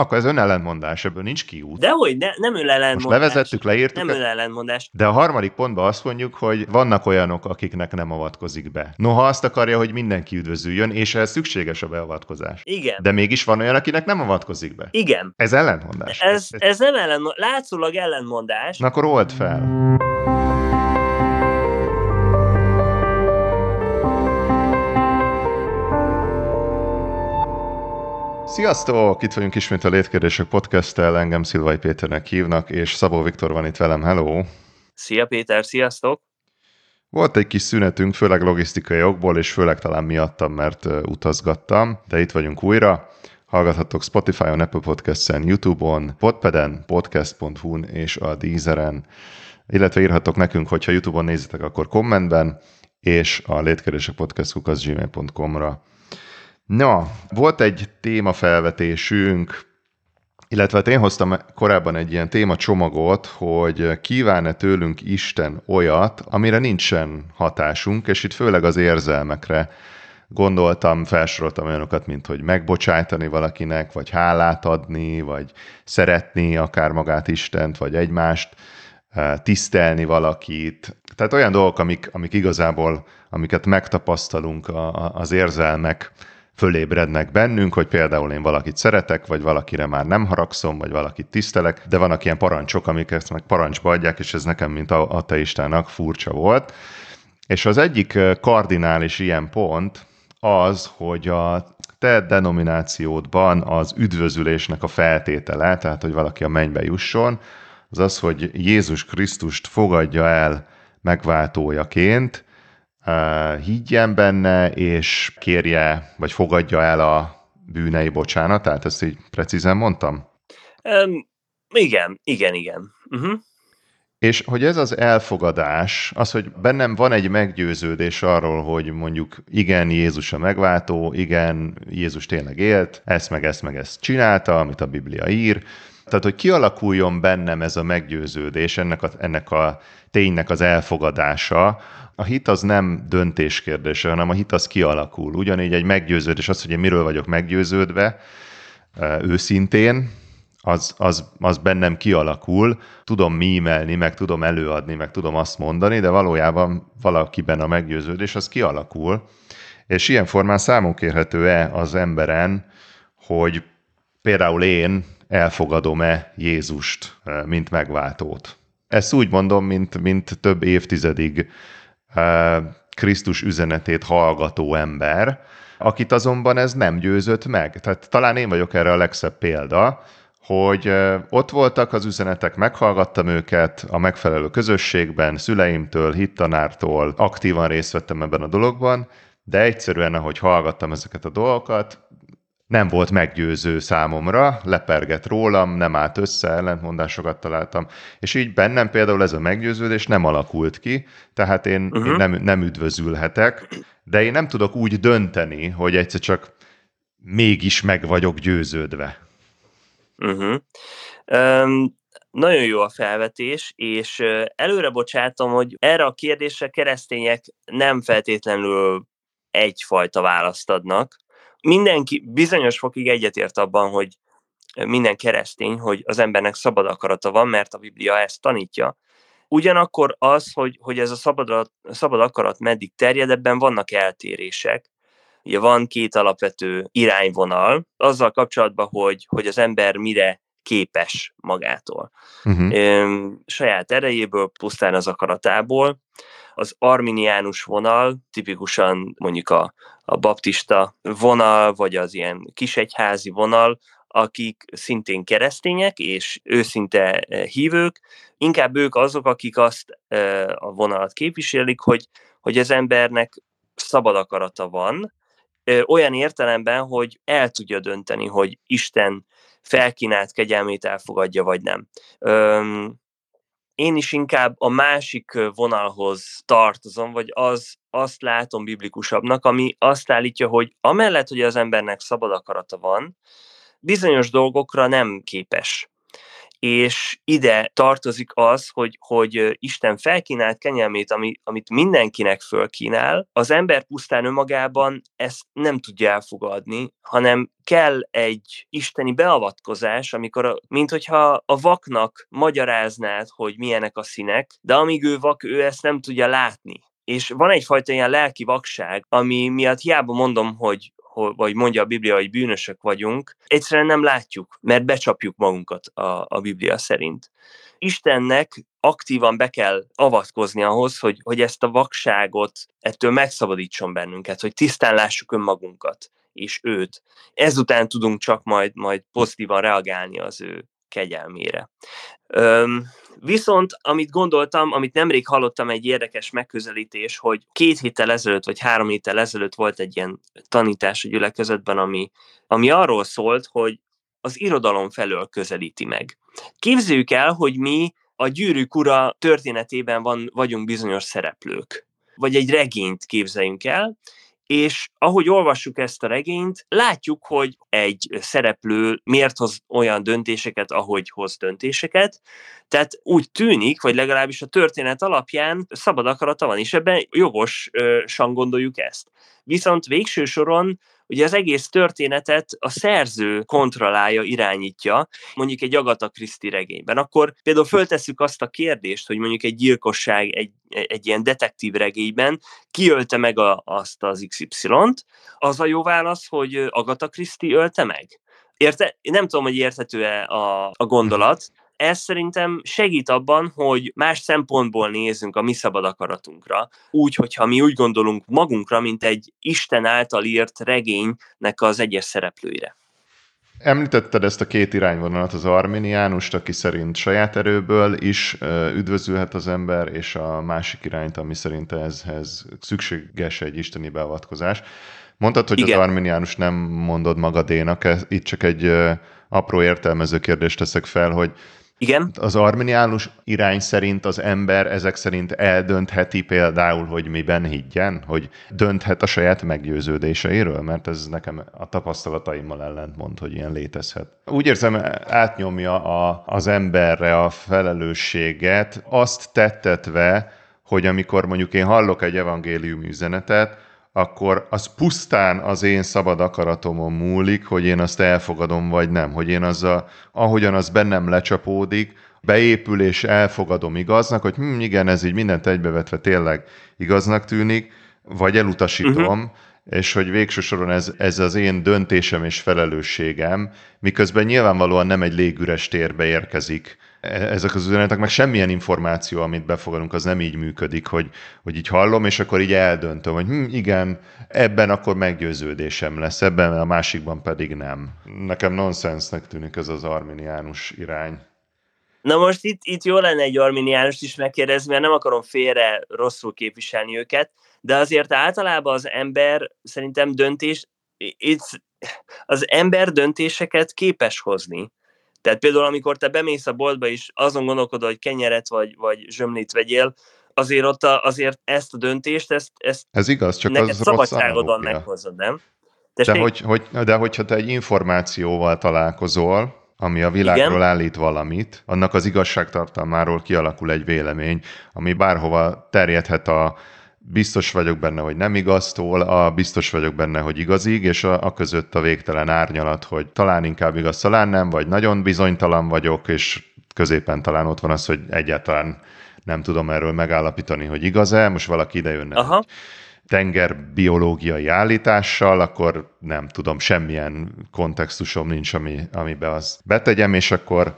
Akkor ez önellentmondás, ebből nincs kiút. Dehogy, ne, nem önellentmondás. Most levezettük, leírtuk. Nem önellentmondás. De a harmadik pontban azt mondjuk, hogy vannak olyanok, akiknek nem avatkozik be. Noha azt akarja, hogy mindenki üdvözüljön, és ez szükséges a beavatkozás. Igen. De mégis van olyan, akinek nem avatkozik be. Igen. Ez ellentmondás. Ez, ez nem ellentmondás, látszólag ellentmondás. Na akkor old fel. Sziasztok! Itt vagyunk ismét a Létkérdések podcast-tel, engem Szilvai Péternek hívnak, és Szabó Viktor van itt velem, hello! Szia Péter, sziasztok! Volt egy kis szünetünk, főleg logisztikai okból, és főleg talán miattam, mert utazgattam, de itt vagyunk újra. Hallgathatok Spotify-on, Apple Podcast-en, YouTube-on, Podpeden, podcast.hu-n és a Deezeren, illetve írhatok nekünk, hogyha YouTube-on nézitek, akkor kommentben, és a létkeresek podcast gmail.com-ra. Na, volt egy témafelvetésünk, illetve hát én hoztam korábban egy ilyen témacsomagot, hogy kíván-e tőlünk Isten olyat, amire nincsen hatásunk, és itt főleg az érzelmekre gondoltam, felsoroltam olyanokat, mint hogy megbocsájtani valakinek, vagy hálát adni, vagy szeretni akár magát Istent, vagy egymást, eh, tisztelni valakit. Tehát olyan dolgok, amik, amik igazából, amiket megtapasztalunk az érzelmek fölébrednek bennünk, hogy például én valakit szeretek, vagy valakire már nem haragszom, vagy valakit tisztelek, de vannak ilyen parancsok, amik ezt meg parancsba adják, és ez nekem, mint ateistának furcsa volt. És az egyik kardinális ilyen pont az, hogy a te denominációdban az üdvözülésnek a feltétele, tehát hogy valaki a mennybe jusson, az az, hogy Jézus Krisztust fogadja el megváltójaként, higgyen benne, és kérje, vagy fogadja el a bűnei bocsánatát, ezt így precízen mondtam? Um, igen, igen, igen. Uh-huh. És hogy ez az elfogadás, az, hogy bennem van egy meggyőződés arról, hogy mondjuk igen, Jézus a megváltó, igen, Jézus tényleg élt, ezt meg ezt meg ezt csinálta, amit a Biblia ír, tehát, hogy kialakuljon bennem ez a meggyőződés, ennek a, ennek a ténynek az elfogadása, a hit az nem döntés kérdése, hanem a hit az kialakul. Ugyanígy egy meggyőződés, az, hogy én miről vagyok meggyőződve, őszintén, az, az, az bennem kialakul, tudom mímelni, meg tudom előadni, meg tudom azt mondani, de valójában valakiben a meggyőződés az kialakul, és ilyen formán számon kérhető-e az emberen, hogy például én elfogadom-e Jézust, mint megváltót. Ezt úgy mondom, mint, mint több évtizedig Krisztus üzenetét hallgató ember, akit azonban ez nem győzött meg. Tehát talán én vagyok erre a legszebb példa, hogy ott voltak az üzenetek, meghallgattam őket a megfelelő közösségben, szüleimtől, hittanártól, aktívan részt vettem ebben a dologban, de egyszerűen, ahogy hallgattam ezeket a dolgokat, nem volt meggyőző számomra, lepergett rólam, nem állt össze, ellentmondásokat találtam, és így bennem például ez a meggyőződés nem alakult ki, tehát én, uh-huh. én nem, nem üdvözülhetek, de én nem tudok úgy dönteni, hogy egyszer csak mégis meg vagyok győződve. Uh-huh. Um, nagyon jó a felvetés, és előre bocsátom, hogy erre a kérdésre keresztények nem feltétlenül egyfajta választ adnak, mindenki bizonyos fokig egyetért abban, hogy minden keresztény, hogy az embernek szabad akarata van, mert a Biblia ezt tanítja. Ugyanakkor az, hogy, hogy ez a szabad, szabad akarat meddig terjed, ebben vannak eltérések. Ugye van két alapvető irányvonal, azzal kapcsolatban, hogy, hogy az ember mire képes magától. Uh-huh. Saját erejéből, pusztán az akaratából. Az arminiánus vonal, tipikusan mondjuk a, a baptista vonal, vagy az ilyen kisegyházi vonal, akik szintén keresztények és őszinte hívők, inkább ők azok, akik azt a vonalat képviselik, hogy, hogy az embernek szabad akarata van, olyan értelemben, hogy el tudja dönteni, hogy Isten felkínált kegyelmét elfogadja, vagy nem. Én is inkább a másik vonalhoz tartozom, vagy az, azt látom biblikusabbnak, ami azt állítja, hogy amellett, hogy az embernek szabad akarata van, bizonyos dolgokra nem képes. És ide tartozik az, hogy, hogy Isten felkínált kenyelmét, ami, amit mindenkinek fölkínál, az ember pusztán önmagában ezt nem tudja elfogadni, hanem kell egy isteni beavatkozás, amikor, mint hogyha a vaknak magyaráznád, hogy milyenek a színek, de amíg ő vak, ő ezt nem tudja látni. És van egyfajta ilyen lelki vakság, ami miatt hiába mondom, hogy vagy mondja a Biblia, hogy bűnösök vagyunk, egyszerűen nem látjuk, mert becsapjuk magunkat a, a Biblia szerint. Istennek aktívan be kell avatkozni ahhoz, hogy, hogy ezt a vakságot ettől megszabadítson bennünket, hogy tisztán lássuk önmagunkat és őt. Ezután tudunk csak majd, majd pozitívan reagálni az ő kegyelmére. Öm, viszont, amit gondoltam, amit nemrég hallottam egy érdekes megközelítés, hogy két héttel ezelőtt, vagy három héttel ezelőtt volt egy ilyen tanítás a gyülekezetben, ami, ami arról szólt, hogy az irodalom felől közelíti meg. Képzeljük el, hogy mi a gyűrűk ura történetében van, vagyunk bizonyos szereplők. Vagy egy regényt képzeljünk el, és ahogy olvassuk ezt a regényt, látjuk, hogy egy szereplő miért hoz olyan döntéseket, ahogy hoz döntéseket, tehát úgy tűnik, vagy legalábbis a történet alapján szabad akarata van, és ebben jogosan gondoljuk ezt. Viszont végső soron ugye az egész történetet a szerző kontrollálja, irányítja, mondjuk egy Agatha Christie regényben. Akkor például föltesszük azt a kérdést, hogy mondjuk egy gyilkosság egy, egy ilyen detektív regényben kiölte meg a, azt az XY-t, az a jó válasz, hogy Agatha Christie ölte meg. Érte? Nem tudom, hogy érthető-e a, a gondolat, ez szerintem segít abban, hogy más szempontból nézzünk a mi szabad akaratunkra, úgy, hogyha mi úgy gondolunk magunkra, mint egy Isten által írt regénynek az egyes szereplőire. Említetted ezt a két irányvonalat, az arminiánust, aki szerint saját erőből is üdvözülhet az ember, és a másik irányt, ami szerint ezhez szükséges egy isteni beavatkozás. Mondtad, hogy Igen. az arminiánus nem mondod magadénak, itt csak egy apró értelmező kérdést teszek fel, hogy igen. Az arminiánus irány szerint az ember ezek szerint eldöntheti például, hogy miben higgyen, hogy dönthet a saját meggyőződéseiről, mert ez nekem a tapasztalataimmal ellentmond, hogy ilyen létezhet. Úgy érzem, átnyomja a, az emberre a felelősséget, azt tettetve, hogy amikor mondjuk én hallok egy evangélium üzenetet, akkor az pusztán az én szabad akaratomon múlik, hogy én azt elfogadom, vagy nem. Hogy én az a, ahogyan az bennem lecsapódik, beépül és elfogadom igaznak, hogy hm, igen, ez így mindent egybevetve tényleg igaznak tűnik, vagy elutasítom, uh-huh. és hogy végső soron ez, ez az én döntésem és felelősségem, miközben nyilvánvalóan nem egy légüres térbe érkezik ezek az üzenetek, meg semmilyen információ, amit befogadunk, az nem így működik, hogy, hogy így hallom, és akkor így eldöntöm, hogy hm, igen, ebben akkor meggyőződésem lesz, ebben a másikban pedig nem. Nekem nonsensnek tűnik ez az arminiánus irány. Na most itt, itt jó lenne egy arminiánust is megkérdezni, mert nem akarom félre rosszul képviselni őket, de azért általában az ember szerintem döntés, az ember döntéseket képes hozni. Tehát például, amikor te bemész a boltba, és azon gondolkodod, hogy kenyeret vagy, vagy zsömlét vegyél, azért ott a, azért ezt a döntést, ezt, ezt Ez igaz, csak neked az szabadságodon meghozod, nem? De, hogy, hogy, de hogyha te egy információval találkozol, ami a világról Igen? állít valamit, annak az igazságtartalmáról kialakul egy vélemény, ami bárhova terjedhet a, biztos vagyok benne, hogy nem igaztól, a biztos vagyok benne, hogy igazig, és a, a között a végtelen árnyalat, hogy talán inkább igaz, talán nem, vagy nagyon bizonytalan vagyok, és középen talán ott van az, hogy egyáltalán nem tudom erről megállapítani, hogy igaz-e, most valaki ide jönne Aha. tengerbiológiai állítással, akkor nem tudom, semmilyen kontextusom nincs, ami, amiben az betegyem, és akkor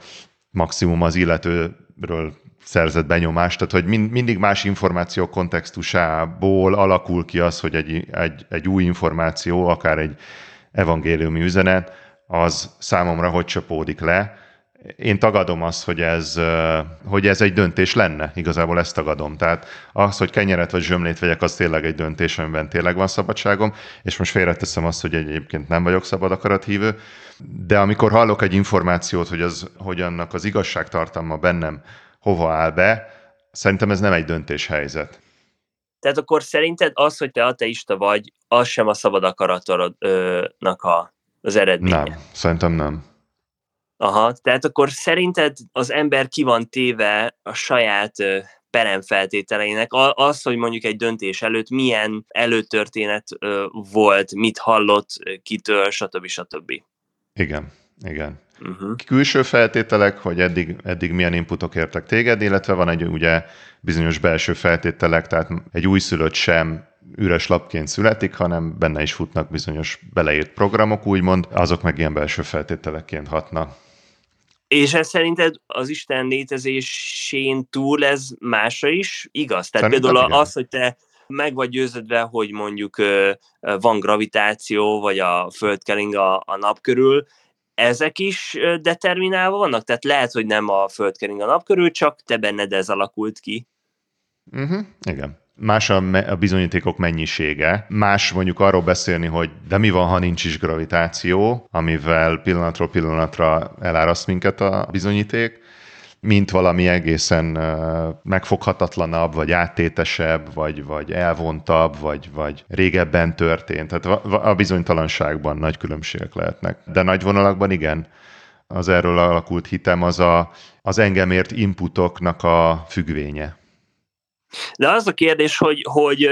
maximum az illetőről szerzett benyomást, tehát hogy mind, mindig más információ kontextusából alakul ki az, hogy egy, egy, egy új információ, akár egy evangéliumi üzenet, az számomra hogy csapódik le. Én tagadom azt, hogy ez, hogy ez egy döntés lenne, igazából ezt tagadom. Tehát az, hogy kenyeret vagy zsömlét vegyek, az tényleg egy döntés, amiben tényleg van szabadságom, és most félreteszem azt, hogy egyébként nem vagyok szabad akarathívő, de amikor hallok egy információt, hogy, az, hogy annak az igazságtartalma bennem hova áll be. Szerintem ez nem egy döntéshelyzet. Tehát akkor szerinted az, hogy te ateista vagy, az sem a szabad akaratodnak a, az eredménye? Nem, szerintem nem. Aha, tehát akkor szerinted az ember ki van téve a saját peremfeltételeinek, az, hogy mondjuk egy döntés előtt milyen előtörténet volt, mit hallott, kitől, stb. stb. Igen, igen. Uh-huh. Külső feltételek, hogy eddig, eddig milyen inputok értek téged, illetve van egy ugye bizonyos belső feltételek, tehát egy újszülött sem üres lapként születik, hanem benne is futnak bizonyos beleírt programok, úgymond, azok meg ilyen belső feltételekként hatnak. És ez szerinted az Isten létezésén túl ez másra is igaz? Tehát Szerintem például igen. az, hogy te meg vagy győződve, hogy mondjuk van gravitáció, vagy a föld kering a, a nap körül, ezek is determinálva vannak? Tehát lehet, hogy nem a föld kering a nap körül, csak te benned ez alakult ki. Uh-huh, igen. Más a, me- a bizonyítékok mennyisége, más mondjuk arról beszélni, hogy de mi van, ha nincs is gravitáció, amivel pillanatról pillanatra eláraszt minket a bizonyíték, mint valami egészen megfoghatatlanabb, vagy áttétesebb, vagy, vagy elvontabb, vagy, vagy régebben történt. Tehát a bizonytalanságban nagy különbségek lehetnek. De nagy vonalakban igen, az erről alakult hitem az a, az engemért inputoknak a függvénye. De az a kérdés, hogy, hogy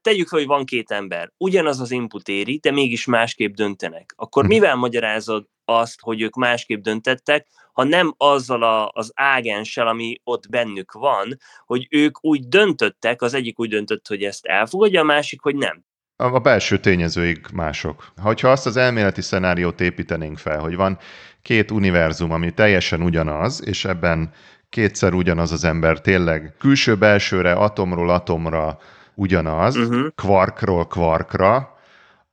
tegyük fel, hogy van két ember, ugyanaz az input éri, de mégis másképp döntenek. Akkor hm. mivel magyarázod azt, hogy ők másképp döntettek, ha nem azzal a, az ágenssel, ami ott bennük van, hogy ők úgy döntöttek, az egyik úgy döntött, hogy ezt elfogadja, a másik, hogy nem. A belső tényezőik mások. Ha azt az elméleti szenáriót építenénk fel, hogy van két univerzum, ami teljesen ugyanaz, és ebben kétszer ugyanaz az ember tényleg külső-belsőre, atomról atomra ugyanaz, uh-huh. kvarkról kvarkra,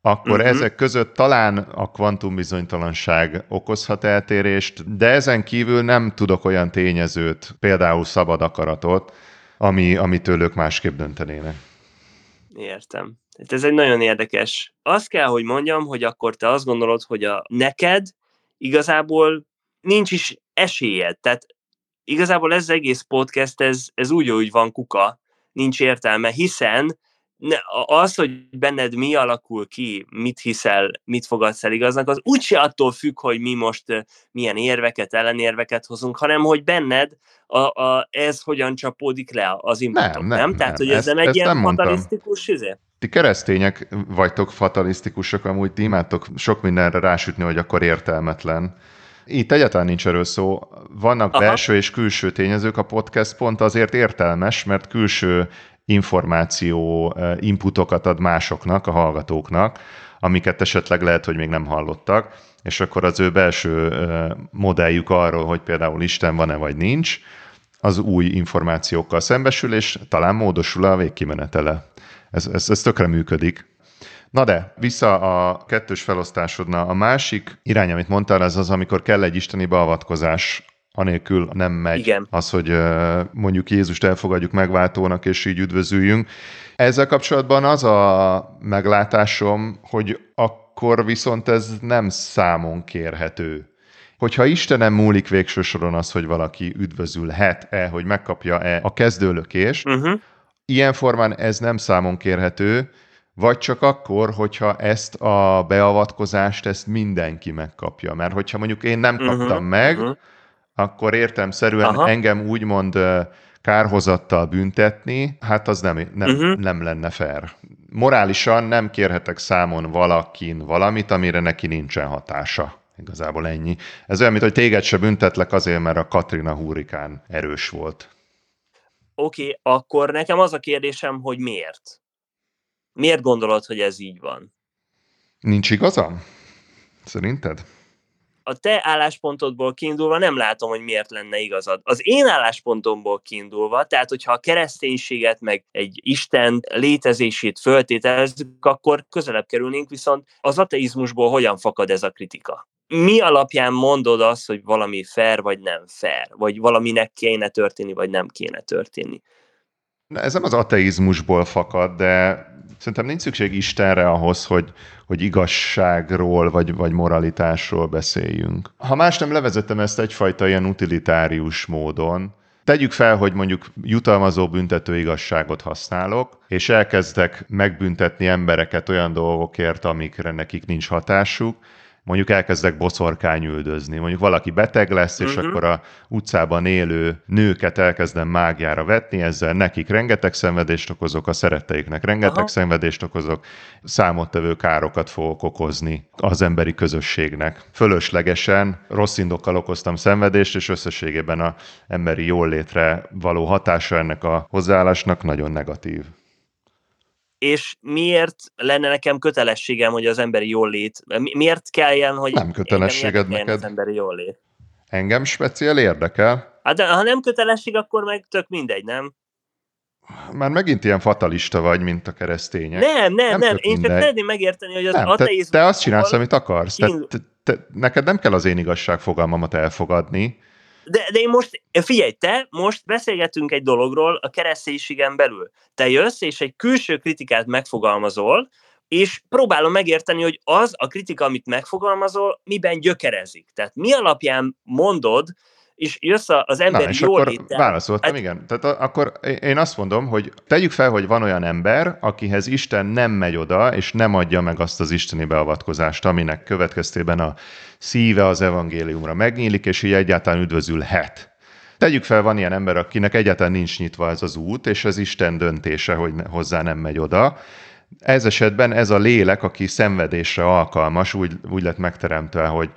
akkor uh-huh. ezek között talán a kvantumbizonytalanság okozhat eltérést, de ezen kívül nem tudok olyan tényezőt, például szabad akaratot, ami, amitől ők másképp döntenének. Értem. Ez egy nagyon érdekes. Azt kell, hogy mondjam, hogy akkor te azt gondolod, hogy a neked igazából nincs is esélyed. Tehát igazából ez az egész podcast, ez, ez úgy, hogy van kuka, nincs értelme, hiszen ne, az, hogy benned mi alakul ki, mit hiszel, mit fogadsz el igaznak, az úgyse attól függ, hogy mi most milyen érveket, ellenérveket hozunk, hanem hogy benned a, a, ez hogyan csapódik le az inputok, nem? nem? nem? Tehát, hogy ez nem egy ilyen fatalisztikus izé? Ti keresztények vagytok fatalisztikusok, amúgy ti imádtok sok mindenre rásütni, hogy akkor értelmetlen. Itt egyáltalán nincs erről szó. Vannak Aha. belső és külső tényezők, a podcast pont azért értelmes, mert külső információ, inputokat ad másoknak, a hallgatóknak, amiket esetleg lehet, hogy még nem hallottak, és akkor az ő belső modelljük arról, hogy például Isten van-e vagy nincs, az új információkkal szembesül, és talán módosul a végkimenetele. Ez, ez, ez tökre működik. Na de, vissza a kettős felosztásodna. A másik irány, amit mondtál, az az, amikor kell egy isteni beavatkozás anélkül nem megy Igen. az, hogy mondjuk Jézust elfogadjuk megváltónak, és így üdvözüljünk. Ezzel kapcsolatban az a meglátásom, hogy akkor viszont ez nem számon kérhető. Hogyha Istenem múlik végső soron az, hogy valaki üdvözülhet-e, hogy megkapja-e a kezdőlökést, uh-huh. ilyen formán ez nem számon kérhető, vagy csak akkor, hogyha ezt a beavatkozást, ezt mindenki megkapja. Mert hogyha mondjuk én nem kaptam uh-huh, meg, uh-huh akkor értelmszerűen Aha. engem úgymond kárhozattal büntetni, hát az nem, nem, uh-huh. nem lenne fair. Morálisan nem kérhetek számon valakin valamit, amire neki nincsen hatása. Igazából ennyi. Ez olyan, mint hogy téged se büntetlek azért, mert a Katrina hurikán erős volt. Oké, okay, akkor nekem az a kérdésem, hogy miért? Miért gondolod, hogy ez így van? Nincs igazam? Szerinted? A te álláspontodból kiindulva nem látom, hogy miért lenne igazad. Az én álláspontomból kiindulva, tehát hogyha a kereszténységet meg egy Isten létezését föltételezzük, akkor közelebb kerülnénk, viszont az ateizmusból hogyan fakad ez a kritika? Mi alapján mondod azt, hogy valami fair vagy nem fair, vagy valaminek kéne történni, vagy nem kéne történni? Ez nem az ateizmusból fakad, de Szerintem nincs szükség Istenre ahhoz, hogy, hogy igazságról vagy, vagy moralitásról beszéljünk. Ha más nem levezetem ezt egyfajta ilyen utilitárius módon, Tegyük fel, hogy mondjuk jutalmazó büntető igazságot használok, és elkezdek megbüntetni embereket olyan dolgokért, amikre nekik nincs hatásuk, mondjuk elkezdek boszorkány üldözni. Mondjuk valaki beteg lesz, és uh-huh. akkor a utcában élő nőket elkezdem mágiára vetni, ezzel nekik rengeteg szenvedést okozok, a szeretteiknek rengeteg Aha. szenvedést okozok, számottevő károkat fogok okozni az emberi közösségnek. Fölöslegesen rossz indokkal okoztam szenvedést, és összességében a emberi jólétre való hatása ennek a hozzáállásnak nagyon negatív és miért lenne nekem kötelességem, hogy az emberi jólét, miért kelljen, hogy nem kötelességed neked. az emberi jólét? Engem speciál érdekel. Hát de ha nem kötelesség, akkor meg tök mindegy, nem? Már megint ilyen fatalista vagy, mint a keresztények. Nem, nem, nem. nem. Én csak szeretném megérteni, hogy az nem, ateizmus... Te, te azt csinálsz, amit akarsz. Kín... Te, te, te, neked nem kell az én igazságfogalmamat elfogadni. De, de én most, figyelj, te most beszélgetünk egy dologról a kereszténységen belül. Te jössz, és egy külső kritikát megfogalmazol, és próbálom megérteni, hogy az a kritika, amit megfogalmazol, miben gyökerezik. Tehát mi alapján mondod, és jössz az emberi Na, és jól akkor válaszoltam, hát... igen. Tehát akkor én azt mondom, hogy tegyük fel, hogy van olyan ember, akihez Isten nem megy oda, és nem adja meg azt az isteni beavatkozást, aminek következtében a szíve az evangéliumra megnyílik, és így egyáltalán üdvözülhet. Tegyük fel, van ilyen ember, akinek egyáltalán nincs nyitva ez az út, és az Isten döntése, hogy hozzá nem megy oda. Ez esetben ez a lélek, aki szenvedésre alkalmas, úgy, úgy lett megteremtve, hogy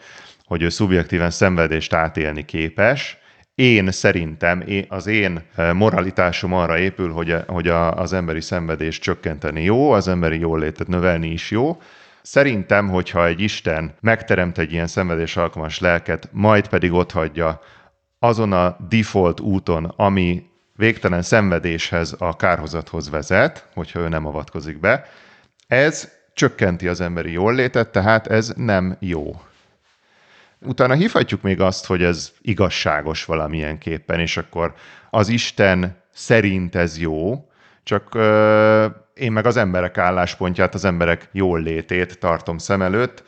hogy ő szubjektíven szenvedést átélni képes. Én szerintem, az én e, moralitásom arra épül, hogy, hogy az emberi szenvedést csökkenteni jó, az emberi jólétet növelni is jó. Szerintem, hogyha egy Isten megteremt egy ilyen szenvedés alkalmas lelket, majd pedig otthagyja azon a default úton, ami végtelen szenvedéshez, a kárhozathoz vezet, hogyha ő nem avatkozik be, ez csökkenti az emberi jólétet, tehát ez nem jó. Utána hívhatjuk még azt, hogy ez igazságos valamilyen képpen, és akkor az Isten szerint ez jó, csak euh, én meg az emberek álláspontját, az emberek jól létét tartom szem előtt,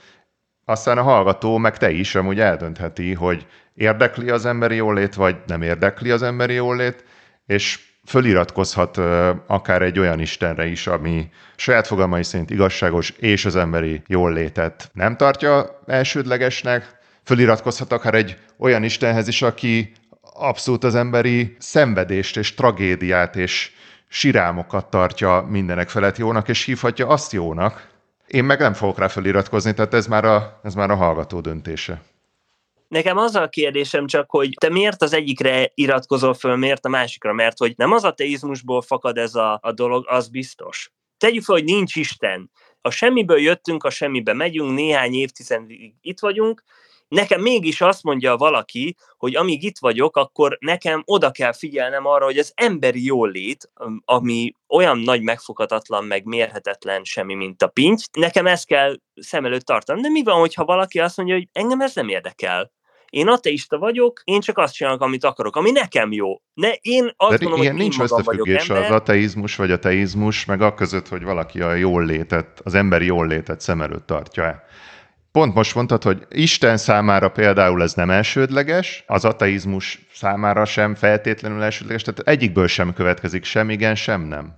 aztán a hallgató, meg te is amúgy eldöntheti, hogy érdekli az emberi jólét, vagy nem érdekli az emberi jólét, és föliratkozhat uh, akár egy olyan Istenre is, ami saját fogalmai szerint igazságos, és az emberi jólétet nem tartja elsődlegesnek, föliratkozhat akár egy olyan Istenhez is, aki abszolút az emberi szenvedést és tragédiát és sirámokat tartja mindenek felett jónak, és hívhatja azt jónak. Én meg nem fogok rá feliratkozni, tehát ez már a, ez már a hallgató döntése. Nekem az a kérdésem csak, hogy te miért az egyikre iratkozol föl, miért a másikra, mert hogy nem az ateizmusból fakad ez a, a dolog, az biztos. Tegyük fel, hogy nincs Isten. A semmiből jöttünk, a semmibe megyünk, néhány évtizedig itt vagyunk, nekem mégis azt mondja valaki, hogy amíg itt vagyok, akkor nekem oda kell figyelnem arra, hogy az emberi jólét, ami olyan nagy megfoghatatlan, meg mérhetetlen semmi, mint a pinty, nekem ezt kell szem előtt tartanom. De mi van, hogyha valaki azt mondja, hogy engem ez nem érdekel? Én ateista vagyok, én csak azt csinálok, amit akarok, ami nekem jó. Ne, én azt De mondom, ilyen hogy nincs összefüggés az ateizmus vagy a teizmus, meg a között, hogy valaki a jól létet, az emberi jól létet szem előtt tartja Pont most mondtad, hogy Isten számára például ez nem elsődleges, az ateizmus számára sem feltétlenül elsődleges, tehát egyikből sem következik sem igen, sem nem.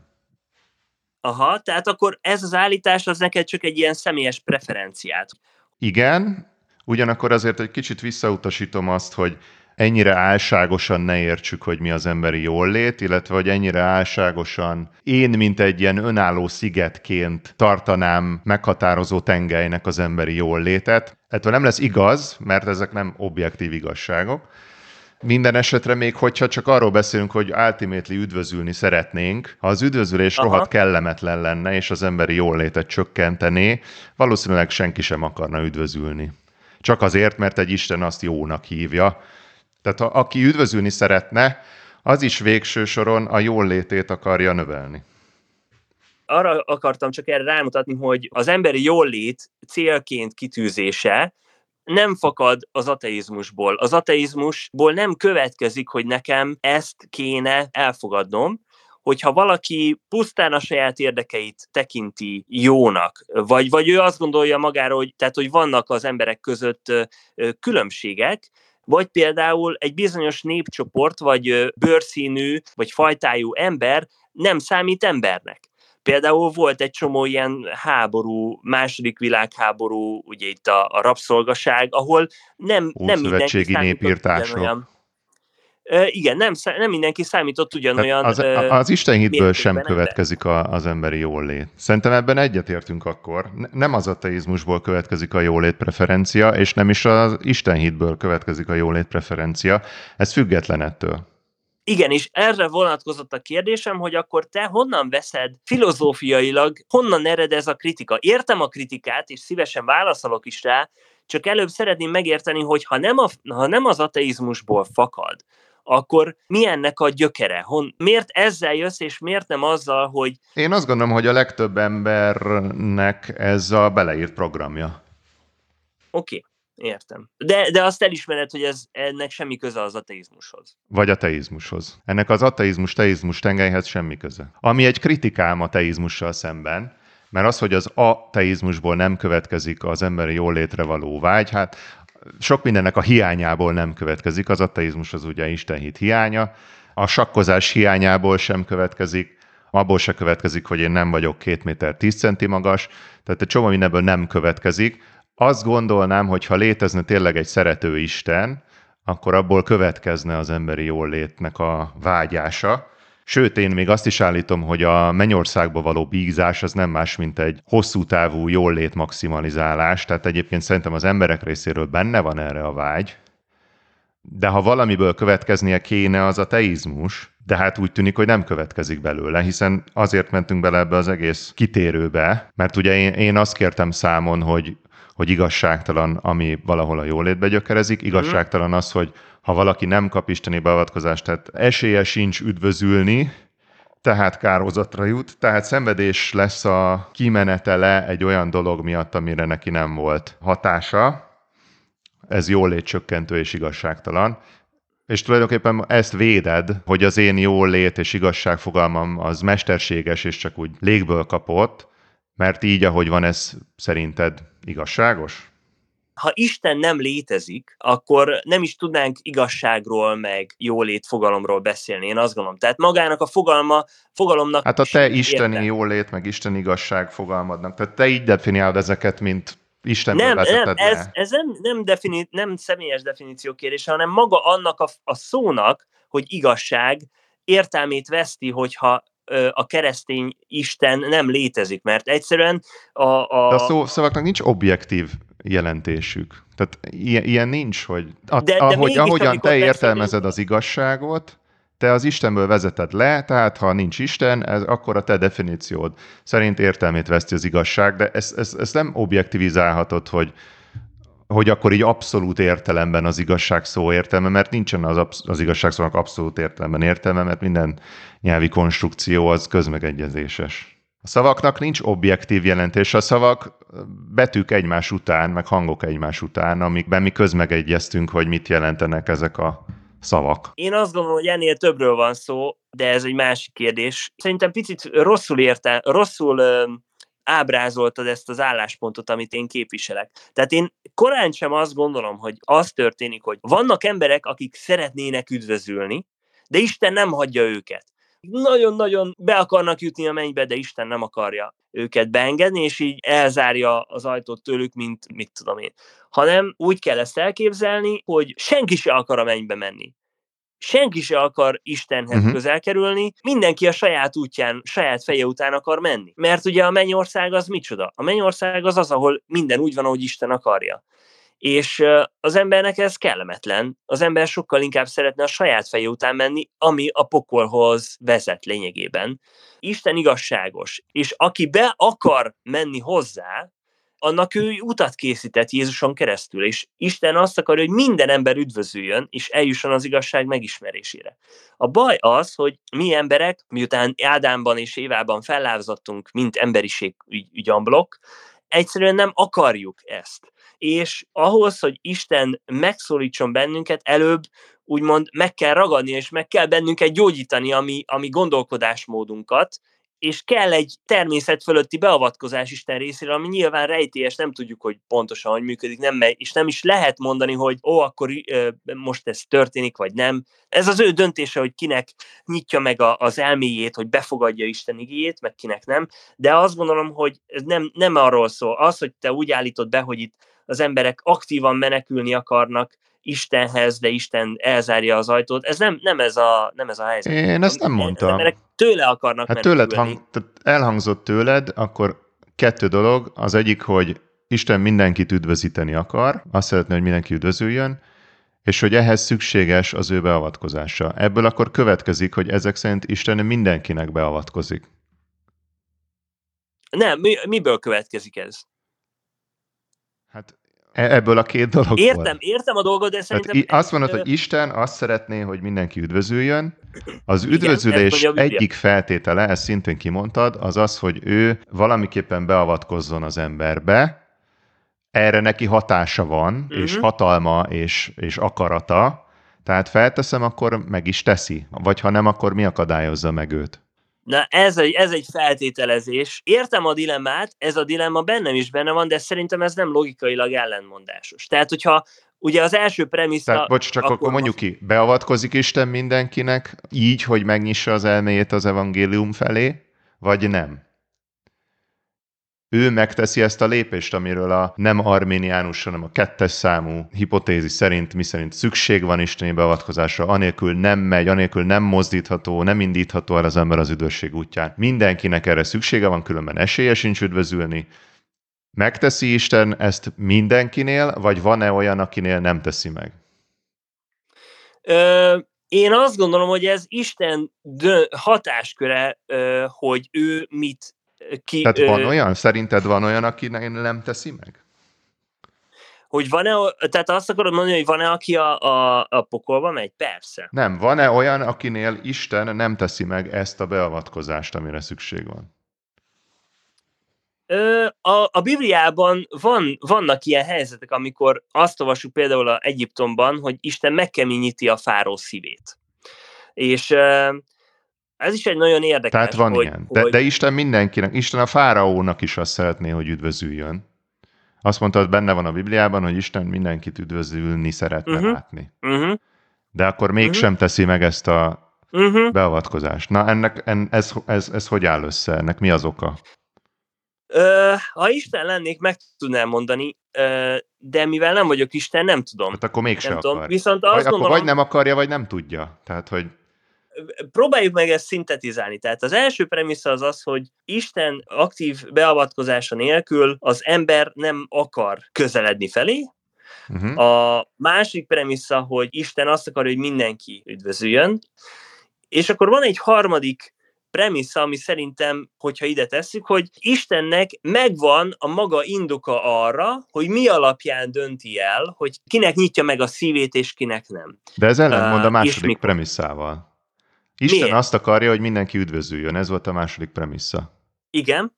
Aha, tehát akkor ez az állítás az neked csak egy ilyen személyes preferenciát. Igen, ugyanakkor azért egy kicsit visszautasítom azt, hogy ennyire álságosan ne értsük, hogy mi az emberi jólét, illetve hogy ennyire álságosan én, mint egy ilyen önálló szigetként tartanám meghatározó tengelynek az emberi jólétet. Ettől nem lesz igaz, mert ezek nem objektív igazságok. Minden esetre még, hogyha csak arról beszélünk, hogy ultimately üdvözülni szeretnénk, ha az üdvözülés Aha. rohadt kellemetlen lenne, és az emberi jólétet csökkentené, valószínűleg senki sem akarna üdvözülni. Csak azért, mert egy Isten azt jónak hívja, tehát ha, aki üdvözülni szeretne, az is végső soron a jól létét akarja növelni. Arra akartam csak erre rámutatni, hogy az emberi jólét célként kitűzése nem fakad az ateizmusból. Az ateizmusból nem következik, hogy nekem ezt kéne elfogadnom, hogyha valaki pusztán a saját érdekeit tekinti jónak, vagy, vagy ő azt gondolja magáról, hogy, tehát, hogy vannak az emberek között különbségek, vagy például egy bizonyos népcsoport, vagy bőrszínű, vagy fajtájú ember nem számít embernek. Például volt egy csomó ilyen háború, második világháború, ugye itt a, a rabszolgaság, ahol nem, nem mindenki népírtások. Olyan, igen, nem, nem mindenki számított ugyanolyan... az, az Isten hitből sem következik a, az emberi jólét. Szerintem ebben egyetértünk akkor. Nem az ateizmusból következik a jólét preferencia, és nem is az Isten hitből következik a jólét preferencia. Ez független ettől. Igen, és erre vonatkozott a kérdésem, hogy akkor te honnan veszed filozófiailag, honnan ered ez a kritika? Értem a kritikát, és szívesen válaszolok is rá, csak előbb szeretném megérteni, hogy ha nem, a, ha nem az ateizmusból fakad, akkor mi ennek a gyökere? Hon, miért ezzel jössz, és miért nem azzal, hogy... Én azt gondolom, hogy a legtöbb embernek ez a beleírt programja. Oké. Okay. Értem. De, de azt elismered, hogy ez, ennek semmi köze az ateizmushoz. Vagy ateizmushoz. Ennek az ateizmus-teizmus tengelyhez semmi köze. Ami egy kritikám a teizmussal szemben, mert az, hogy az ateizmusból nem következik az emberi jólétre való vágy, hát sok mindennek a hiányából nem következik. Az ateizmus az ugye Istenhit hiánya, a sakkozás hiányából sem következik, abból se következik, hogy én nem vagyok két méter tíz centi magas, tehát egy csomó mindenből nem következik. Azt gondolnám, hogy ha létezne tényleg egy szerető Isten, akkor abból következne az emberi jólétnek a vágyása, Sőt, én még azt is állítom, hogy a mennyországba való bízás az nem más, mint egy hosszú távú jólét maximalizálás, tehát egyébként szerintem az emberek részéről benne van erre a vágy, de ha valamiből következnie kéne, az a teizmus, de hát úgy tűnik, hogy nem következik belőle, hiszen azért mentünk bele ebbe az egész kitérőbe, mert ugye én, én azt kértem számon, hogy, hogy igazságtalan, ami valahol a jólétbe gyökerezik, igazságtalan az, hogy ha valaki nem kap isteni beavatkozást, tehát esélye sincs üdvözülni, tehát kározatra jut, tehát szenvedés lesz a kimenetele egy olyan dolog miatt, amire neki nem volt hatása. Ez jól létcsökkentő és igazságtalan. És tulajdonképpen ezt véded, hogy az én jól lét és igazság fogalmam az mesterséges és csak úgy légből kapott, mert így, ahogy van, ez szerinted igazságos? Ha Isten nem létezik, akkor nem is tudnánk igazságról, meg jólét fogalomról beszélni, én azt gondolom. Tehát magának a fogalma, fogalomnak... Hát a te isteni érte. jólét, meg Isten igazság fogalmadnak. Tehát te így definiálod ezeket, mint Isten nem, nem, ez, ez nem, nem, defini, nem személyes definíció kérdése, hanem maga annak a, a szónak, hogy igazság értelmét veszti, hogyha a keresztény Isten nem létezik, mert egyszerűen a... a... De a szó, szavaknak nincs objektív jelentésük. Tehát ilyen, ilyen nincs, hogy a, de, de ahogy, ahogyan te értelmezed az igazságot, te az Istenből vezeted le, tehát ha nincs Isten, ez, akkor a te definíciód szerint értelmét veszti az igazság, de ezt, ezt, ezt nem objektivizálhatod, hogy, hogy akkor így abszolút értelemben az igazság szó értelme, mert nincsen az, absz- az igazság szónak abszolút értelemben értelme, mert minden nyelvi konstrukció az közmegegyezéses. A szavaknak nincs objektív jelentés, a szavak betűk egymás után, meg hangok egymás után, amikben mi közmegegyeztünk, hogy mit jelentenek ezek a szavak. Én azt gondolom, hogy ennél többről van szó, de ez egy másik kérdés. Szerintem picit rosszul érte, rosszul ö, ábrázoltad ezt az álláspontot, amit én képviselek. Tehát én korán sem azt gondolom, hogy az történik, hogy vannak emberek, akik szeretnének üdvözülni, de Isten nem hagyja őket nagyon-nagyon be akarnak jutni a mennybe, de Isten nem akarja őket beengedni, és így elzárja az ajtót tőlük, mint mit tudom én. Hanem úgy kell ezt elképzelni, hogy senki se akar a mennybe menni. Senki se akar Istenhez uh-huh. közel kerülni, mindenki a saját útján, saját feje után akar menni. Mert ugye a mennyország az micsoda? A mennyország az az, ahol minden úgy van, ahogy Isten akarja. És az embernek ez kellemetlen. Az ember sokkal inkább szeretne a saját feje után menni, ami a pokolhoz vezet lényegében. Isten igazságos, és aki be akar menni hozzá, annak ő utat készített Jézuson keresztül, és Isten azt akarja, hogy minden ember üdvözüljön, és eljusson az igazság megismerésére. A baj az, hogy mi emberek, miután Ádámban és Évában fellázadtunk, mint emberiség ügy, ügyamblok, egyszerűen nem akarjuk ezt és ahhoz, hogy Isten megszólítson bennünket, előbb úgymond meg kell ragadni, és meg kell bennünket gyógyítani, ami, ami gondolkodásmódunkat, és kell egy természet fölötti beavatkozás Isten részéről, ami nyilván rejtélyes, nem tudjuk, hogy pontosan hogy működik, nem, és nem is lehet mondani, hogy ó, akkor ö, most ez történik, vagy nem. Ez az ő döntése, hogy kinek nyitja meg a, az elméjét, hogy befogadja Isten igéjét, meg kinek nem, de azt gondolom, hogy ez nem, nem arról szól. Az, hogy te úgy állítod be, hogy itt az emberek aktívan menekülni akarnak, Istenhez, de Isten elzárja az ajtót. Ez nem, nem, ez, a, nem ez a helyzet. Én ezt nem mondtam. Az tőle akarnak hát tőled hang, tehát elhangzott tőled, akkor kettő dolog. Az egyik, hogy Isten mindenkit üdvözíteni akar, azt szeretné, hogy mindenki üdvözüljön, és hogy ehhez szükséges az ő beavatkozása. Ebből akkor következik, hogy ezek szerint Isten mindenkinek beavatkozik. Nem, mi, miből következik ez? Hát ebből a két dologból. Értem, értem a dolgot, de szerintem... Tehát azt mondod, hogy Isten azt szeretné, hogy mindenki üdvözüljön. Az üdvözülés Igen, egyik feltétele, ezt szintén kimondtad, az az, hogy ő valamiképpen beavatkozzon az emberbe, erre neki hatása van, uh-huh. és hatalma, és, és akarata, tehát felteszem, akkor meg is teszi. Vagy ha nem, akkor mi akadályozza meg őt? Na ez egy, ez egy feltételezés. Értem a dilemmát, ez a dilemma bennem is benne van, de szerintem ez nem logikailag ellenmondásos. Tehát, hogyha ugye az első premissza... Tehát, bocs, csak akkor, akkor mondjuk ki, beavatkozik Isten mindenkinek így, hogy megnyissa az elméjét az evangélium felé, vagy nem? Ő megteszi ezt a lépést, amiről a nem arméniánus, hanem a kettes számú hipotézis szerint, mi szerint szükség van isteni beavatkozásra, anélkül nem megy, anélkül nem mozdítható, nem indítható el az ember az üdvösség útján. Mindenkinek erre szüksége van, különben esélye sincs üdvözülni. Megteszi Isten ezt mindenkinél, vagy van-e olyan, akinél nem teszi meg? Ö, én azt gondolom, hogy ez Isten hatásköre, hogy ő mit ki, Tehát van ö... olyan? Szerinted van olyan, aki nem teszi meg? Hogy van-e, tehát azt akarod mondani, hogy van-e, aki a, a, a pokolba megy? Persze. Nem, van-e olyan, akinél Isten nem teszi meg ezt a beavatkozást, amire szükség van? A, a Bibliában van, vannak ilyen helyzetek, amikor azt olvasjuk például a Egyiptomban, hogy Isten megkeményíti a fáró szívét. És ez is egy nagyon érdekes. Tehát van hogy, ilyen. De, hogy... de Isten mindenkinek, Isten a fáraónak is azt szeretné, hogy üdvözüljön. Azt mondta, hogy benne van a Bibliában, hogy Isten mindenkit üdvözülni szeretne uh-huh. látni. Uh-huh. De akkor mégsem uh-huh. teszi meg ezt a uh-huh. beavatkozást. Na, ennek, en, ez, ez, ez hogy áll össze? Ennek mi az oka? Ö, ha Isten lennék, meg tudnám mondani, ö, de mivel nem vagyok Isten, nem tudom. Hát akkor mégsem nem akar. Tudom. Viszont azt vagy, gondolom, akkor vagy nem akarja, vagy nem tudja. Tehát, hogy próbáljuk meg ezt szintetizálni. Tehát az első premissza az az, hogy Isten aktív beavatkozása nélkül az ember nem akar közeledni felé, Uh-huh. A másik premissza, hogy Isten azt akarja, hogy mindenki üdvözüljön, és akkor van egy harmadik premissza, ami szerintem, hogyha ide tesszük, hogy Istennek megvan a maga indoka arra, hogy mi alapján dönti el, hogy kinek nyitja meg a szívét, és kinek nem. De ez ellentmond a második premisszával. Isten Miért? azt akarja, hogy mindenki üdvözüljön. Ez volt a második premissza. Igen.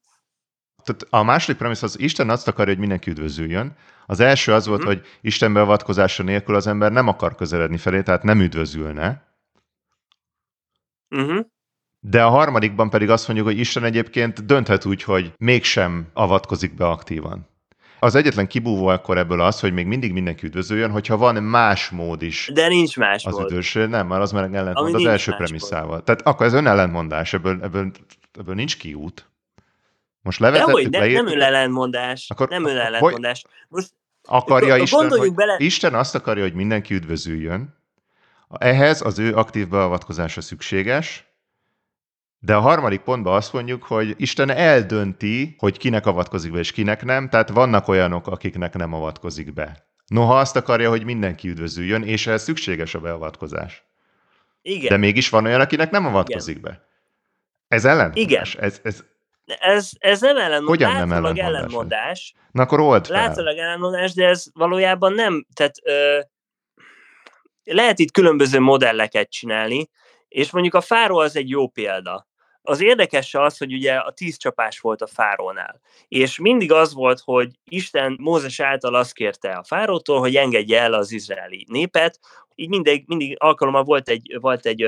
Tehát a második premissza az Isten azt akarja, hogy mindenki üdvözüljön. Az első az volt, uh-huh. hogy Isten beavatkozása nélkül az ember nem akar közeledni felé, tehát nem üdvözülne. Uh-huh. De a harmadikban pedig azt mondjuk, hogy Isten egyébként dönthet úgy, hogy mégsem avatkozik be aktívan. Az egyetlen kibúvó akkor ebből az, hogy még mindig mindenki üdvözöljön, hogyha van más mód is. De nincs más az mód. Üdvös, nem, mert az már ellentmond az első premisszával. Mód. Tehát akkor ez önellentmondás, ebből, ebből, ebből nincs kiút. Most levezettük, Dehogy, ne, nem önellentmondás. Akkor, nem önellentmondás. Most akarja Isten, hogy bele... Isten azt akarja, hogy mindenki üdvözüljön. Ehhez az ő aktív beavatkozása szükséges, de a harmadik pontban azt mondjuk, hogy Isten eldönti, hogy kinek avatkozik be és kinek nem, tehát vannak olyanok, akiknek nem avatkozik be. Noha azt akarja, hogy mindenki üdvözüljön, és ehhez szükséges a beavatkozás. Igen. De mégis van olyan, akinek nem avatkozik Igen. be. Ez ellentmondás. Igen. Ez, ez... Ez, ez nem ellentmondás. Hogyan nem ellentmondás? ellentmondás. Na akkor old fel. Látszólag ellentmondás, de ez valójában nem. Tehát ö, lehet itt különböző modelleket csinálni, és mondjuk a fáró az egy jó példa. Az érdekes az, hogy ugye a tíz csapás volt a fárónál, és mindig az volt, hogy Isten Mózes által azt kérte a fárótól, hogy engedje el az izraeli népet, így mindig, mindig alkalommal volt egy, volt egy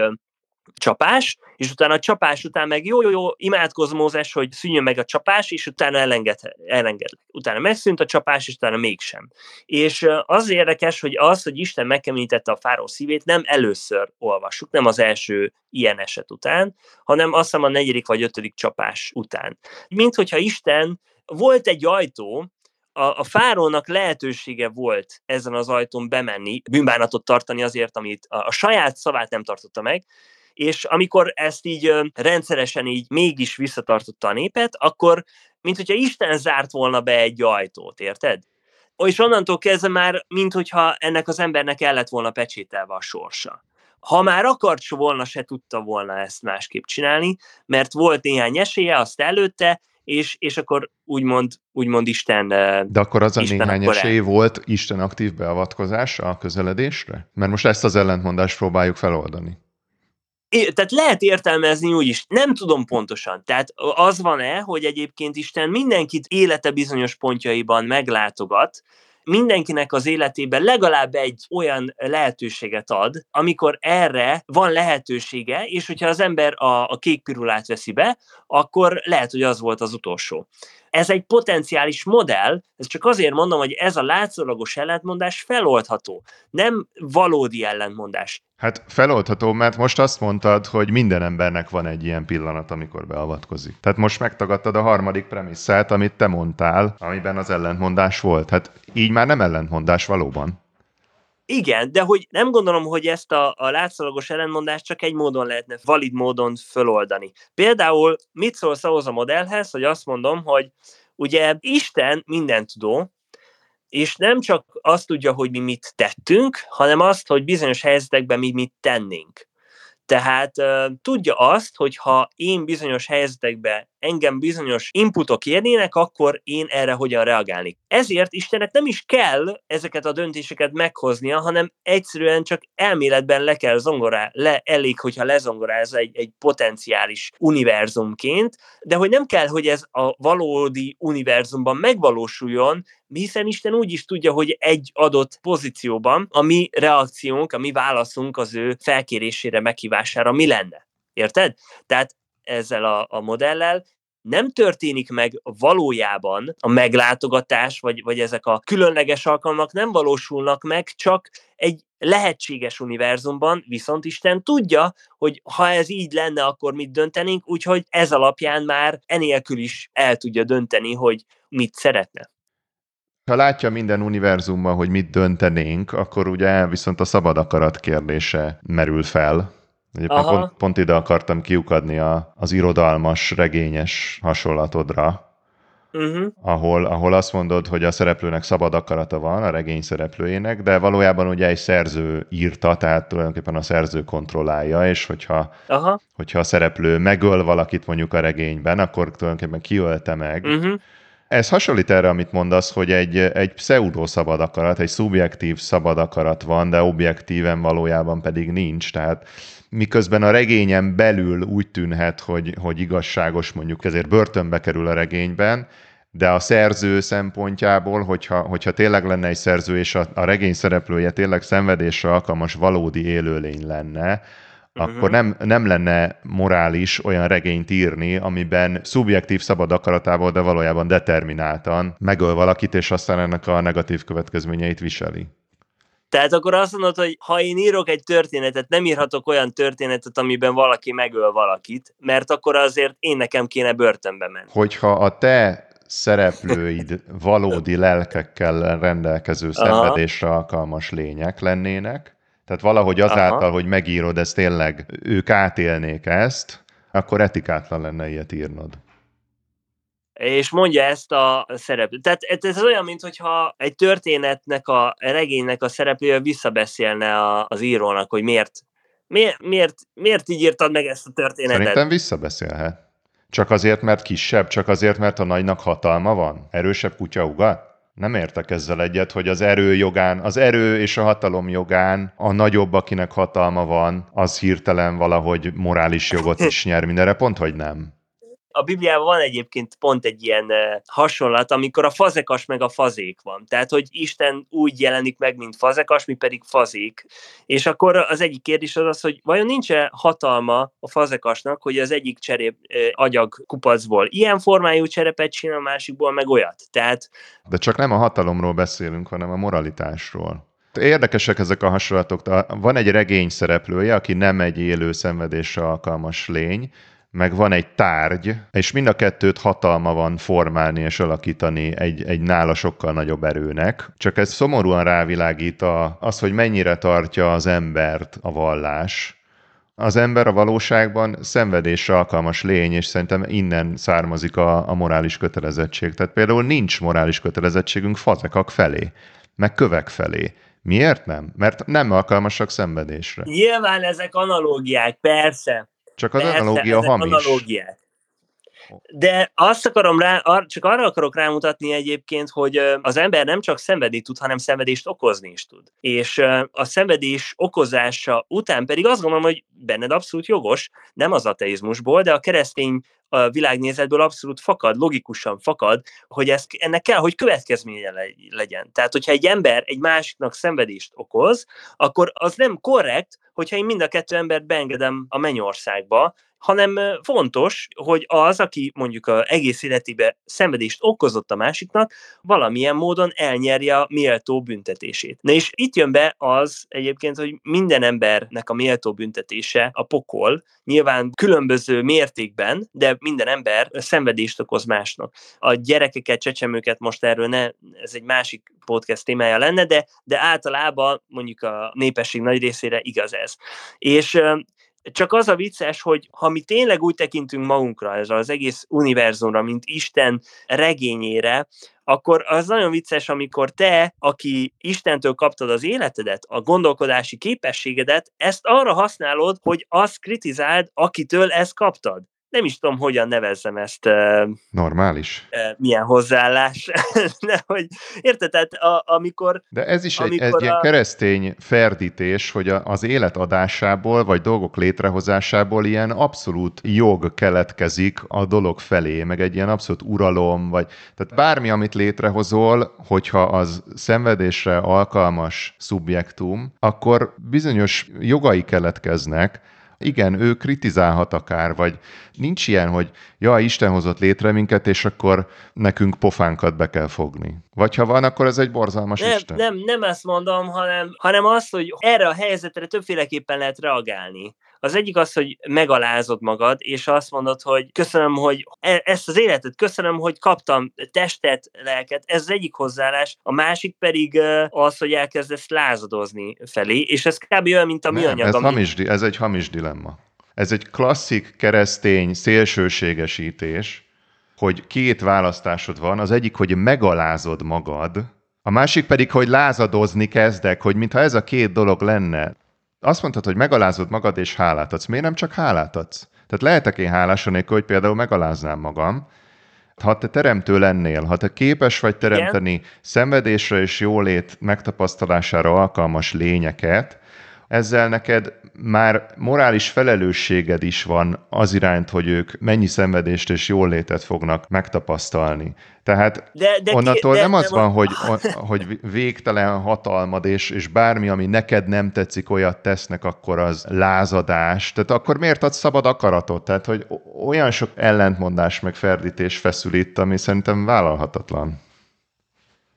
csapás, és utána a csapás után meg jó, jó, jó, imádkoz Mózes, hogy szűnjön meg a csapás, és utána elenged, elenged. Utána megszűnt a csapás, és utána mégsem. És az érdekes, hogy az, hogy Isten megkeményítette a fáró szívét, nem először olvassuk, nem az első ilyen eset után, hanem azt hiszem a negyedik vagy ötödik csapás után. Mint hogyha Isten volt egy ajtó, a, a fárónak lehetősége volt ezen az ajtón bemenni, bűnbánatot tartani azért, amit a, a saját szavát nem tartotta meg, és amikor ezt így rendszeresen így mégis visszatartotta a népet, akkor mint hogyha Isten zárt volna be egy ajtót, érted? És onnantól kezdve már, mint hogyha ennek az embernek el lett volna pecsételve a sorsa. Ha már akart volna, se tudta volna ezt másképp csinálni, mert volt néhány esélye, azt előtte, és, és akkor úgymond, úgymond Isten... De akkor az a Isten néhány esély el... volt Isten aktív beavatkozása a közeledésre? Mert most ezt az ellentmondást próbáljuk feloldani tehát lehet értelmezni úgy is, nem tudom pontosan. Tehát az van-e, hogy egyébként Isten mindenkit élete bizonyos pontjaiban meglátogat, mindenkinek az életében legalább egy olyan lehetőséget ad, amikor erre van lehetősége, és hogyha az ember a, a kék pirulát veszi be, akkor lehet, hogy az volt az utolsó. Ez egy potenciális modell, ez csak azért mondom, hogy ez a látszólagos ellentmondás feloldható, nem valódi ellentmondás. Hát feloldható, mert most azt mondtad, hogy minden embernek van egy ilyen pillanat, amikor beavatkozik. Tehát most megtagadtad a harmadik premisszát, amit te mondtál, amiben az ellentmondás volt. Hát így már nem ellentmondás valóban. Igen, de hogy nem gondolom, hogy ezt a, a látszalagos ellentmondást csak egy módon lehetne valid módon föloldani. Például mit szólsz ahhoz a modellhez, hogy azt mondom, hogy ugye Isten minden tudó, és nem csak azt tudja, hogy mi mit tettünk, hanem azt, hogy bizonyos helyzetekben mi mit tennénk. Tehát uh, tudja azt, hogy ha én bizonyos helyzetekben engem bizonyos inputok érnének, akkor én erre hogyan reagálni. Ezért Istennek nem is kell ezeket a döntéseket meghoznia, hanem egyszerűen csak elméletben le kell zongorá, le, elég, hogyha lezongorázza egy, egy potenciális univerzumként, de hogy nem kell, hogy ez a valódi univerzumban megvalósuljon, hiszen Isten úgy is tudja, hogy egy adott pozícióban a mi reakciónk, a mi válaszunk az ő felkérésére, meghívására mi lenne. Érted? Tehát ezzel a, a modellel nem történik meg valójában a meglátogatás, vagy, vagy ezek a különleges alkalmak nem valósulnak meg, csak egy lehetséges univerzumban, viszont Isten tudja, hogy ha ez így lenne, akkor mit döntenénk, úgyhogy ez alapján már enélkül is el tudja dönteni, hogy mit szeretne. Ha látja minden univerzumban, hogy mit döntenénk, akkor ugye viszont a szabad akarat kérdése merül fel, Egyébként pont, pont ide akartam kiukadni a, az irodalmas, regényes hasonlatodra, uh-huh. ahol, ahol azt mondod, hogy a szereplőnek szabad akarata van, a regény szereplőjének, de valójában ugye egy szerző írta, tehát tulajdonképpen a szerző kontrollálja, és hogyha, Aha. hogyha a szereplő megöl valakit mondjuk a regényben, akkor tulajdonképpen kiölte meg. Uh-huh. Ez hasonlít erre, amit mondasz, hogy egy, egy pseudo szabad akarat, egy szubjektív szabad akarat van, de objektíven valójában pedig nincs. Tehát miközben a regényen belül úgy tűnhet, hogy, hogy igazságos, mondjuk ezért börtönbe kerül a regényben, de a szerző szempontjából, hogyha, hogyha tényleg lenne egy szerző, és a, a regény szereplője tényleg szenvedésre alkalmas valódi élőlény lenne, uh-huh. akkor nem, nem lenne morális olyan regényt írni, amiben szubjektív szabad akaratából, de valójában determináltan megöl valakit, és aztán ennek a negatív következményeit viseli. Tehát akkor azt mondod, hogy ha én írok egy történetet, nem írhatok olyan történetet, amiben valaki megöl valakit, mert akkor azért én nekem kéne börtönbe menni. Hogyha a te szereplőid valódi lelkekkel rendelkező szenvedésre alkalmas lények lennének, tehát valahogy azáltal, Aha. hogy megírod, ezt tényleg ők átélnék ezt, akkor etikátlan lenne ilyet írnod és mondja ezt a szereplő. Tehát ez olyan, mintha egy történetnek, a regénynek a szereplője visszabeszélne az írónak, hogy miért, miért, miért, miért így írtad meg ezt a történetet. Szerintem visszabeszélhet. Csak azért, mert kisebb, csak azért, mert a nagynak hatalma van? Erősebb kutya ugat? Nem értek ezzel egyet, hogy az erő jogán, az erő és a hatalom jogán a nagyobb, akinek hatalma van, az hirtelen valahogy morális jogot is nyer mindenre, pont hogy nem. A Bibliában van egyébként pont egy ilyen hasonlat, amikor a fazekas meg a fazék van. Tehát, hogy Isten úgy jelenik meg, mint fazekas, mi pedig fazék. És akkor az egyik kérdés az az, hogy vajon nincs-e hatalma a fazekasnak, hogy az egyik cserép agyag kupacból ilyen formájú cserepet csinál, a másikból meg olyat. Tehát... De csak nem a hatalomról beszélünk, hanem a moralitásról. Érdekesek ezek a hasonlatok. Van egy regény szereplője, aki nem egy élő szenvedésre alkalmas lény, meg van egy tárgy, és mind a kettőt hatalma van formálni és alakítani egy, egy nála sokkal nagyobb erőnek. Csak ez szomorúan rávilágít a, az, hogy mennyire tartja az embert a vallás. Az ember a valóságban szenvedésre alkalmas lény, és szerintem innen származik a, a morális kötelezettség. Tehát például nincs morális kötelezettségünk fazekak felé, meg kövek felé. Miért nem? Mert nem alkalmasak szenvedésre. Nyilván ezek analógiák, persze. Csak az persze, analógia hamis. Analógiák. De azt akarom rá, csak arra akarok rámutatni egyébként, hogy az ember nem csak szenvedni tud, hanem szenvedést okozni is tud. És a szenvedés okozása után pedig azt gondolom, hogy benned abszolút jogos, nem az ateizmusból, de a keresztény a világnézetből abszolút fakad, logikusan fakad, hogy ez, ennek kell, hogy következménye legyen. Tehát, hogyha egy ember egy másiknak szenvedést okoz, akkor az nem korrekt, hogyha én mind a kettő embert beengedem a mennyországba, hanem fontos, hogy az, aki mondjuk a egész életébe szenvedést okozott a másiknak, valamilyen módon elnyerje a méltó büntetését. Na és itt jön be az egyébként, hogy minden embernek a méltó büntetése a pokol, nyilván különböző mértékben, de minden ember szenvedést okoz másnak. A gyerekeket, csecsemőket most erről ne, ez egy másik podcast témája lenne, de, de általában mondjuk a népesség nagy részére igaz ez. És csak az a vicces, hogy ha mi tényleg úgy tekintünk magunkra, ez az egész univerzumra, mint Isten regényére, akkor az nagyon vicces, amikor te, aki Istentől kaptad az életedet, a gondolkodási képességedet, ezt arra használod, hogy azt kritizáld, akitől ezt kaptad nem is tudom, hogyan nevezzem ezt. Normális. Milyen hozzáállás. De, hogy, érted, tehát a, amikor... De ez is amikor egy, egy a... ilyen keresztény ferdítés, hogy az élet adásából, vagy dolgok létrehozásából ilyen abszolút jog keletkezik a dolog felé, meg egy ilyen abszolút uralom, vagy tehát bármi, amit létrehozol, hogyha az szenvedésre alkalmas szubjektum, akkor bizonyos jogai keletkeznek, igen, ő kritizálhat akár, vagy nincs ilyen, hogy ja, Isten hozott létre minket, és akkor nekünk pofánkat be kell fogni. Vagy ha van, akkor ez egy borzalmas nem, Isten. Nem, nem ezt mondom, hanem, hanem azt, hogy erre a helyzetre többféleképpen lehet reagálni. Az egyik az, hogy megalázod magad, és azt mondod, hogy köszönöm, hogy e- ezt az életet, köszönöm, hogy kaptam testet, lelket, ez az egyik hozzáállás, a másik pedig az, hogy elkezdesz lázadozni felé, és ez kb. olyan, mint a mi anyag. Ez, ami... hamis, ez egy hamis dilemma. Ez egy klasszik keresztény szélsőségesítés, hogy két választásod van, az egyik, hogy megalázod magad, a másik pedig, hogy lázadozni kezdek, hogy mintha ez a két dolog lenne azt mondtad, hogy megalázod magad és hálát adsz. Miért nem csak hálát adsz? Tehát lehetek én hálás anélkül, hogy például megaláznám magam. Ha te teremtő lennél, ha te képes vagy teremteni Igen. szenvedésre és jólét megtapasztalására alkalmas lényeket, ezzel neked már morális felelősséged is van az iránt, hogy ők mennyi szenvedést és jólétet fognak megtapasztalni. Tehát de, de onnantól ki, de, nem az de van, hogy, hogy végtelen hatalmad, és, és bármi, ami neked nem tetszik, olyat tesznek, akkor az lázadás. Tehát akkor miért adsz szabad akaratot? Tehát, hogy olyan sok ellentmondás meg ferdítés feszül itt, ami szerintem vállalhatatlan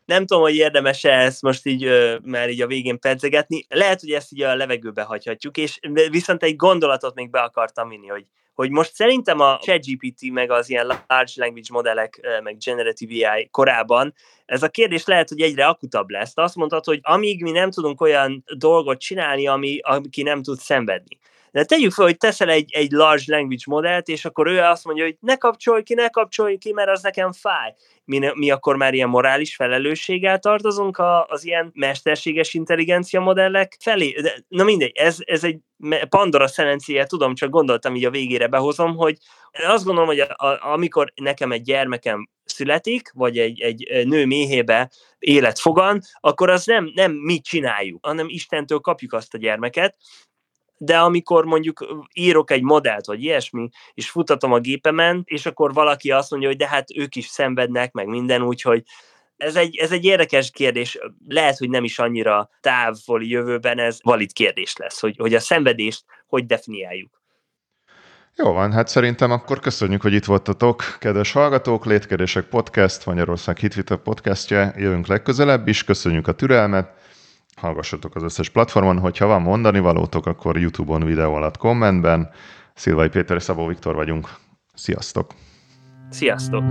nem tudom, hogy érdemes-e ezt most így már így a végén pedzegetni. Lehet, hogy ezt így a levegőbe hagyhatjuk, és viszont egy gondolatot még be akartam vinni, hogy, hogy most szerintem a ChatGPT meg az ilyen large language modellek, meg generative AI korában ez a kérdés lehet, hogy egyre akutabb lesz. Azt mondtad, hogy amíg mi nem tudunk olyan dolgot csinálni, ami, aki nem tud szenvedni. De tegyük fel, hogy teszel egy, egy large language modellt, és akkor ő azt mondja, hogy ne kapcsolj ki, ne kapcsolj ki, mert az nekem fáj. Mi, mi akkor már ilyen morális felelősséggel tartozunk a, az ilyen mesterséges intelligencia modellek felé. De, na mindegy, ez, ez egy Pandora szelencéje, tudom, csak gondoltam így a végére behozom, hogy azt gondolom, hogy a, a, amikor nekem egy gyermekem születik, vagy egy, egy nő méhébe élet fogan, akkor az nem, nem mi csináljuk, hanem Istentől kapjuk azt a gyermeket, de amikor mondjuk írok egy modellt, vagy ilyesmi, és futatom a gépemen, és akkor valaki azt mondja, hogy de hát ők is szenvednek, meg minden, úgyhogy ez egy, ez egy érdekes kérdés, lehet, hogy nem is annyira távoli jövőben ez valid kérdés lesz, hogy, hogy a szenvedést hogy definiáljuk. Jó van, hát szerintem akkor köszönjük, hogy itt voltatok, kedves hallgatók, Létkedések Podcast, Magyarország Hitvita podcastje, jövünk legközelebb is, köszönjük a türelmet, hallgassatok az összes platformon, hogyha van mondani valótok, akkor YouTube-on videó alatt kommentben. Szilvai Péter Szabó Viktor vagyunk. Sziasztok! Sziasztok!